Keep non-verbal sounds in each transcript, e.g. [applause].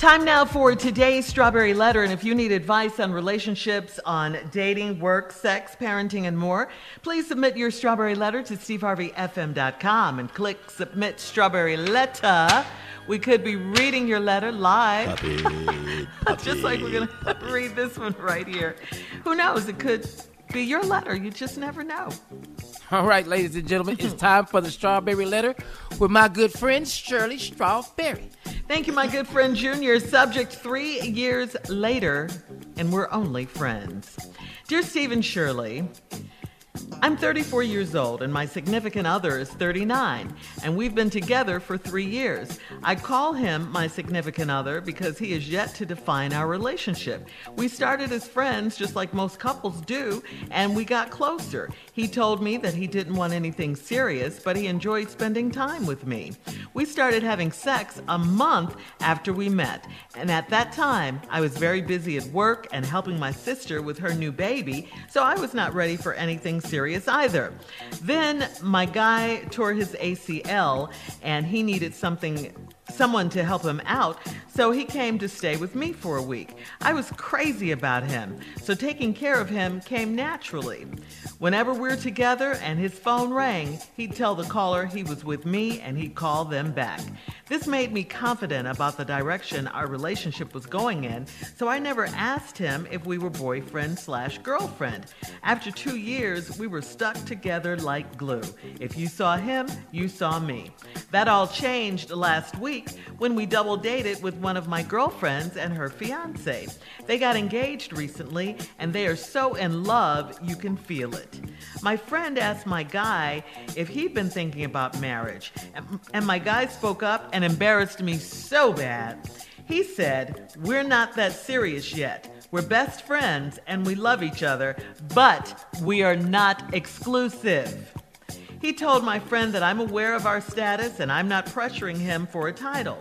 Time now for today's Strawberry Letter. And if you need advice on relationships, on dating, work, sex, parenting, and more, please submit your Strawberry Letter to steveharveyfm.com and click Submit Strawberry Letter. We could be reading your letter live. Puppy, [laughs] Just like we're going [laughs] to read this one right here. Who knows? It could be your letter. You just never know. All right, ladies and gentlemen, it's [laughs] time for the Strawberry Letter with my good friend Shirley Strawberry. Thank you, my good friend Junior. Subject three years later, and we're only friends. Dear Steve and Shirley, I'm 34 years old and my significant other is 39, and we've been together for three years. I call him my significant other because he is yet to define our relationship. We started as friends, just like most couples do, and we got closer. He told me that he didn't want anything serious, but he enjoyed spending time with me. We started having sex a month after we met, and at that time, I was very busy at work and helping my sister with her new baby, so I was not ready for anything serious either. Then my guy tore his ACL and he needed something someone to help him out, so he came to stay with me for a week. I was crazy about him, so taking care of him came naturally. Whenever we're together and his phone rang, he'd tell the caller he was with me and he'd call them back. This made me confident about the direction our relationship was going in, so I never asked him if we were boyfriend slash girlfriend. After two years, we were stuck together like glue. If you saw him, you saw me. That all changed last week when we double dated with one of my girlfriends and her fiance. They got engaged recently and they are so in love you can feel it. My friend asked my guy if he'd been thinking about marriage, and- and my guy spoke up and embarrassed me so bad. He said, We're not that serious yet. We're best friends and we love each other, but we are not exclusive. He told my friend that I'm aware of our status and I'm not pressuring him for a title.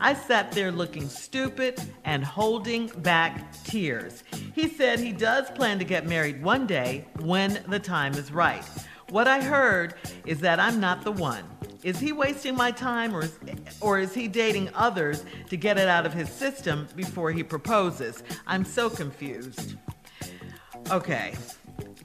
I sat there looking stupid and holding back tears. He said he does plan to get married one day when the time is right. What I heard is that I'm not the one. Is he wasting my time or is, or is he dating others to get it out of his system before he proposes? I'm so confused. Okay,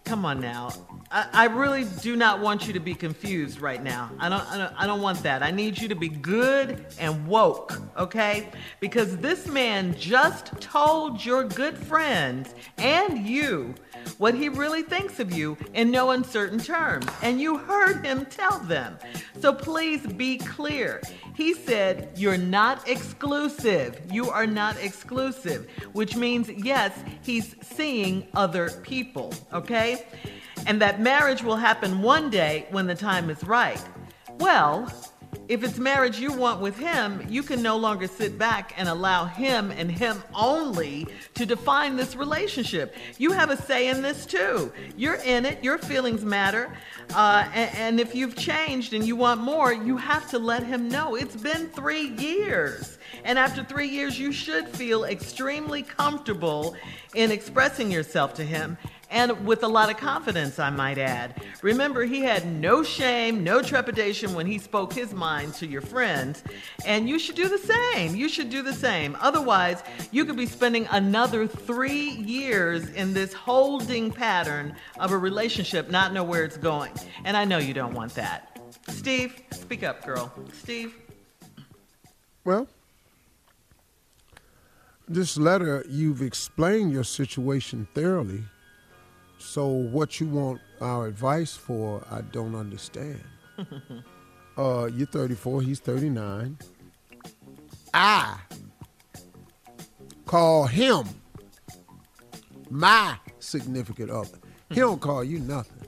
come on now. I, I really do not want you to be confused right now. I don't, I don't. I don't want that. I need you to be good and woke, okay? Because this man just told your good friends and you what he really thinks of you in no uncertain terms, and you heard him tell them. So please be clear. He said, You're not exclusive. You are not exclusive, which means, yes, he's seeing other people, okay? And that marriage will happen one day when the time is right. Well, if it's marriage you want with him, you can no longer sit back and allow him and him only to define this relationship. You have a say in this too. You're in it, your feelings matter. Uh, and, and if you've changed and you want more, you have to let him know. It's been three years. And after three years, you should feel extremely comfortable in expressing yourself to him and with a lot of confidence, I might add. Remember, he had no shame, no trepidation when he spoke his mind to your friends, and you should do the same. You should do the same. Otherwise, you could be spending another three years in this holding pattern of a relationship, not know where it's going. And I know you don't want that. Steve, speak up, girl. Steve? Well, this letter, you've explained your situation thoroughly. So, what you want our advice for, I don't understand. [laughs] uh, you're 34, he's 39. I call him my significant other. He don't call you nothing.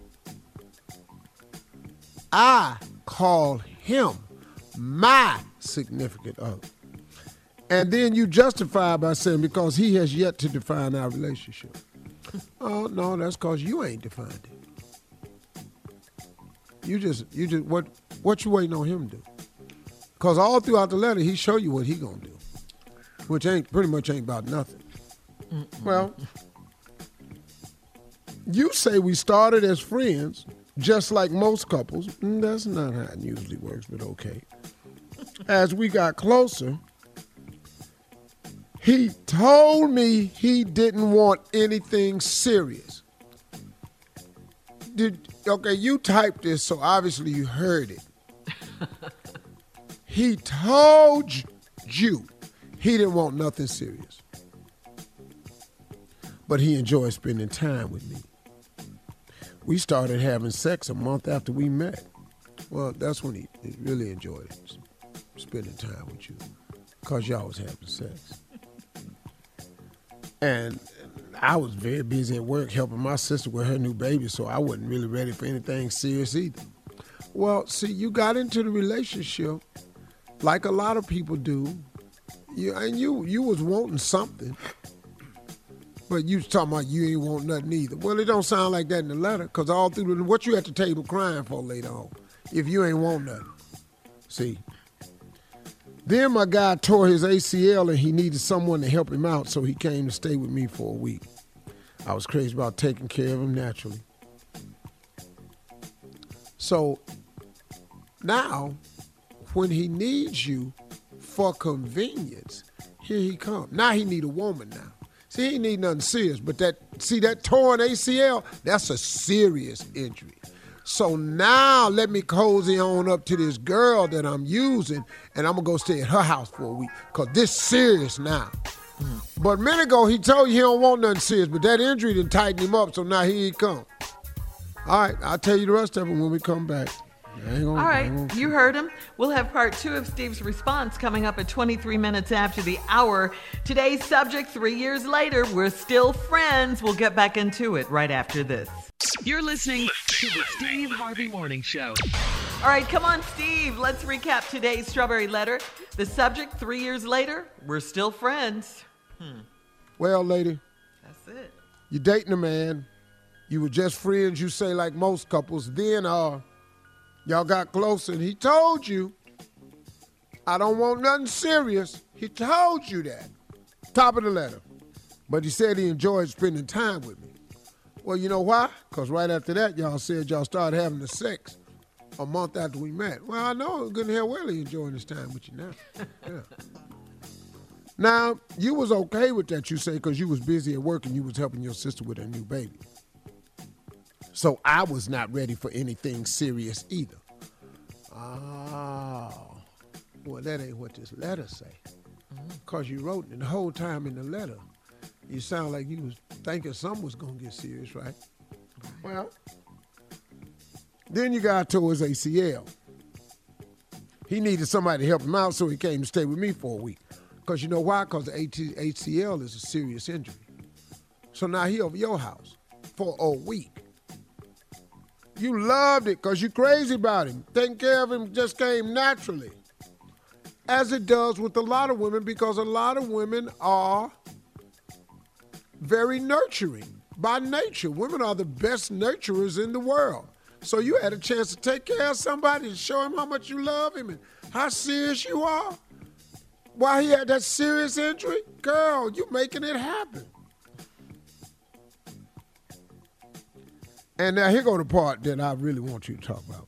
I call him my significant other. And then you justify by saying because he has yet to define our relationship. Oh no, that's because you ain't defined it. You just you just what what you waiting on him to do? Cause all throughout the letter he show you what he gonna do, which ain't pretty much ain't about nothing. Mm-mm. Well, you say we started as friends, just like most couples. Mm, That's not how it usually works, but okay. As we got closer, He told me he didn't want anything serious. Did okay, you typed this, so obviously you heard it. he told you he didn't want nothing serious. But he enjoyed spending time with me. We started having sex a month after we met. Well, that's when he, really enjoyed it, spending time with you, because y'all was having sex. And I was very busy at work helping my sister with her new baby, so I wasn't really ready for anything serious either. Well, see, you got into the relationship like a lot of people do. You, and you you was wanting something. But you was talking about you ain't want nothing either. Well, it don't sound like that in the letter, because all through the, what you at the table crying for later on, if you ain't want nothing. See. Then my guy tore his ACL and he needed someone to help him out, so he came to stay with me for a week. I was crazy about taking care of him naturally. So now, when he needs you for convenience, here he comes. Now he need a woman now. See, he need nothing serious, but that see that torn ACL, that's a serious injury. So now let me cozy on up to this girl that I'm using, and I'm gonna go stay at her house for a week, cause this serious now. Mm. But a minute ago he told you he don't want nothing serious, but that injury didn't tighten him up, so now here he come. All right, I'll tell you the rest of it when we come back. Gonna, All right, you heard him. We'll have part two of Steve's response coming up at 23 minutes after the hour. Today's subject, three years later, we're still friends. We'll get back into it right after this. You're listening to the Steve Harvey Morning Show. All right, come on, Steve. Let's recap today's Strawberry Letter. The subject, three years later, we're still friends. Hmm. Well, lady. That's it. You're dating a man. You were just friends, you say, like most couples. Then, uh, Y'all got close and he told you, I don't want nothing serious. He told you that. Top of the letter. But he said he enjoyed spending time with me. Well, you know why? Because right after that, y'all said y'all started having the sex a month after we met. Well, I know good and hell well he enjoying his time with you now. Yeah. now, you was okay with that, you say, because you was busy at work and you was helping your sister with her new baby. So I was not ready for anything serious either. Oh, well, that ain't what this letter say. Because you wrote the whole time in the letter. You sound like you was thinking something was going to get serious, right? Well, then you got to his ACL. He needed somebody to help him out, so he came to stay with me for a week. Because you know why? Because the ACL is a serious injury. So now he over your house for a week. You loved it because you crazy about him. Taking care of him just came naturally. As it does with a lot of women because a lot of women are very nurturing by nature. Women are the best nurturers in the world. So you had a chance to take care of somebody and show him how much you love him and how serious you are. While he had that serious injury, girl, you making it happen. And now here go the part that I really want you to talk about.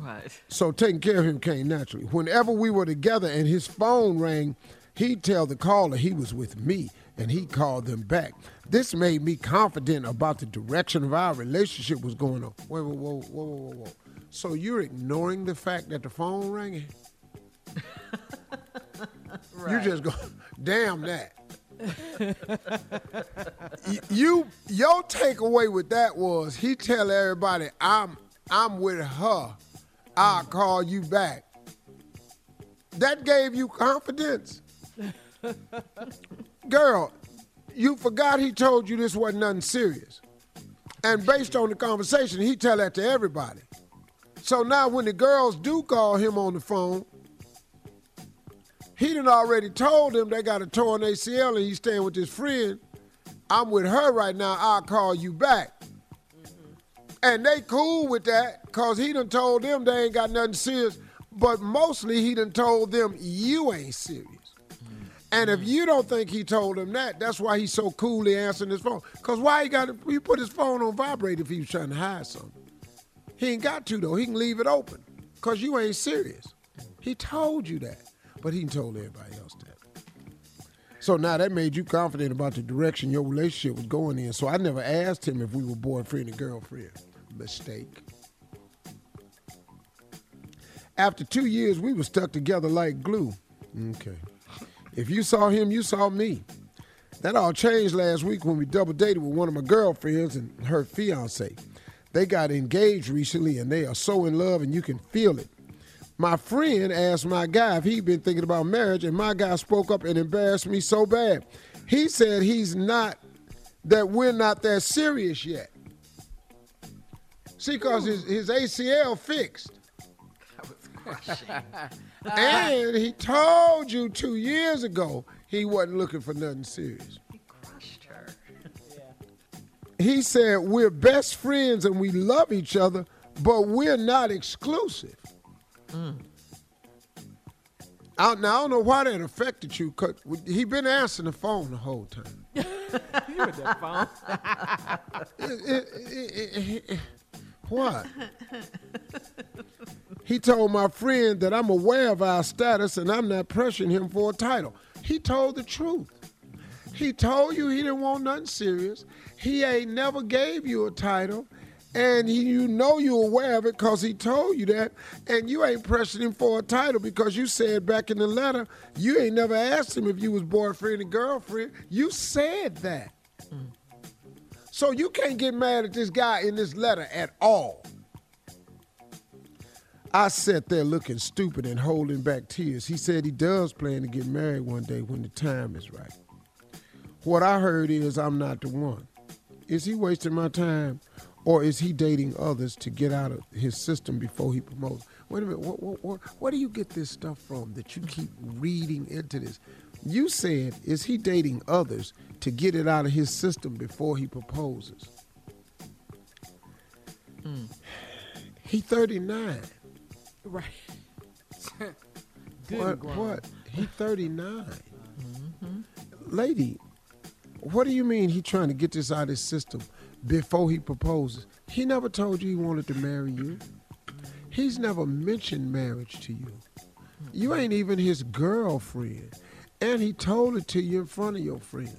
Right. So taking care of him came naturally. Whenever we were together and his phone rang, he'd tell the caller he was with me and he called them back. This made me confident about the direction of our relationship was going on. Whoa, whoa, whoa, whoa, whoa, whoa. So you're ignoring the fact that the phone rang? right. [laughs] You just go, [laughs] damn that you your takeaway with that was he tell everybody I'm I'm with her. I'll call you back. That gave you confidence. [laughs] Girl, you forgot he told you this wasn't nothing serious. And based on the conversation, he tell that to everybody. So now when the girls do call him on the phone, he done already told them they got a torn ACL and he's staying with his friend. I'm with her right now. I'll call you back. Mm-hmm. And they cool with that because he done told them they ain't got nothing serious. But mostly he done told them you ain't serious. And if mm. you don't think he told him that, that's why he's so coolly answering his phone. Because why he got to, he put his phone on vibrate if he was trying to hide something. He ain't got to though. He can leave it open because you ain't serious. He told you that but he told everybody else that. So now that made you confident about the direction your relationship was going in. So I never asked him if we were boyfriend and girlfriend. Mistake. After two years, we were stuck together like glue. Okay. If you saw him, you saw me. That all changed last week when we double dated with one of my girlfriends and her fiance. They got engaged recently and they are so in love and you can feel it. My friend asked my guy if he'd been thinking about marriage, and my guy spoke up and embarrassed me so bad. He said he's not, that we're not that serious yet. See, because his, his ACL fixed. [laughs] [laughs] Uh-huh. and he told you two years ago he wasn't looking for nothing serious. He crushed her. He said we're best friends and we love each other, but we're not exclusive. Mm. I, now I don't know why that affected you, cause he been answering the phone the whole time. [laughs] You with that phone? [laughs] It- it- it- what? [laughs] He told my friend that I'm aware of our status and I'm not pressuring him for a title. He told the truth. He told you he didn't want nothing serious. He ain't never gave you a title. And he, you know you're aware of it because he told you that. And you ain't pressuring him for a title because you said back in the letter, you ain't never asked him if you was boyfriend and girlfriend. You said that. Mm. So you can't get mad at this guy in this letter at all. I sat there looking stupid and holding back tears. He said he does plan to get married one day when the time is right. What I heard is I'm not the one. Is he wasting my time or is he dating others to get out of his system before he promotes? Wait a minute, what, what, what, where do you get this stuff from that you keep reading into this? You said, is he dating others to get it out of his system before he proposes? Hmm. He 39. Right. [laughs] Good What? and. What? He 39. Mm-hmm. Lady, what do you mean he trying to get this out of his system before he proposes? He never told you he wanted to marry you. He's never mentioned marriage to you. You hmm. ain't even his girlfriend. And he told it to you in front of your friends.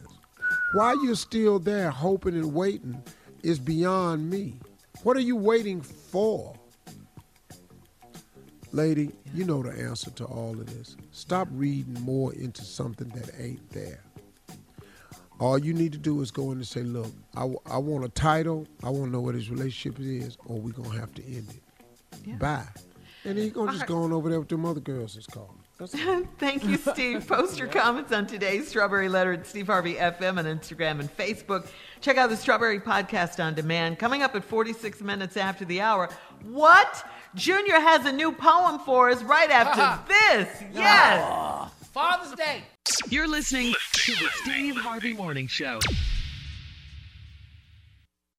Why you're still there hoping and waiting is beyond me. What are you waiting for? Lady, you know the answer to all of this. Stop reading more into something that ain't there. All you need to do is go in and say, look, I, w- I want a title, I want to know what his relationship is, or we're going to have to end it. Bye. And he's going to just go on over there with them other girls it's called. That's all. [laughs] Thank you, Steve. Post your comments on today's Strawberry Letter at Steve Harvey FM on Instagram and Facebook. Check out the Strawberry Podcast on demand. Coming up at 46 minutes after the hour. What? Junior has a new poem for us right after [laughs] this. Yes. Father's Day. You're listening to the Steve Harvey Morning Show.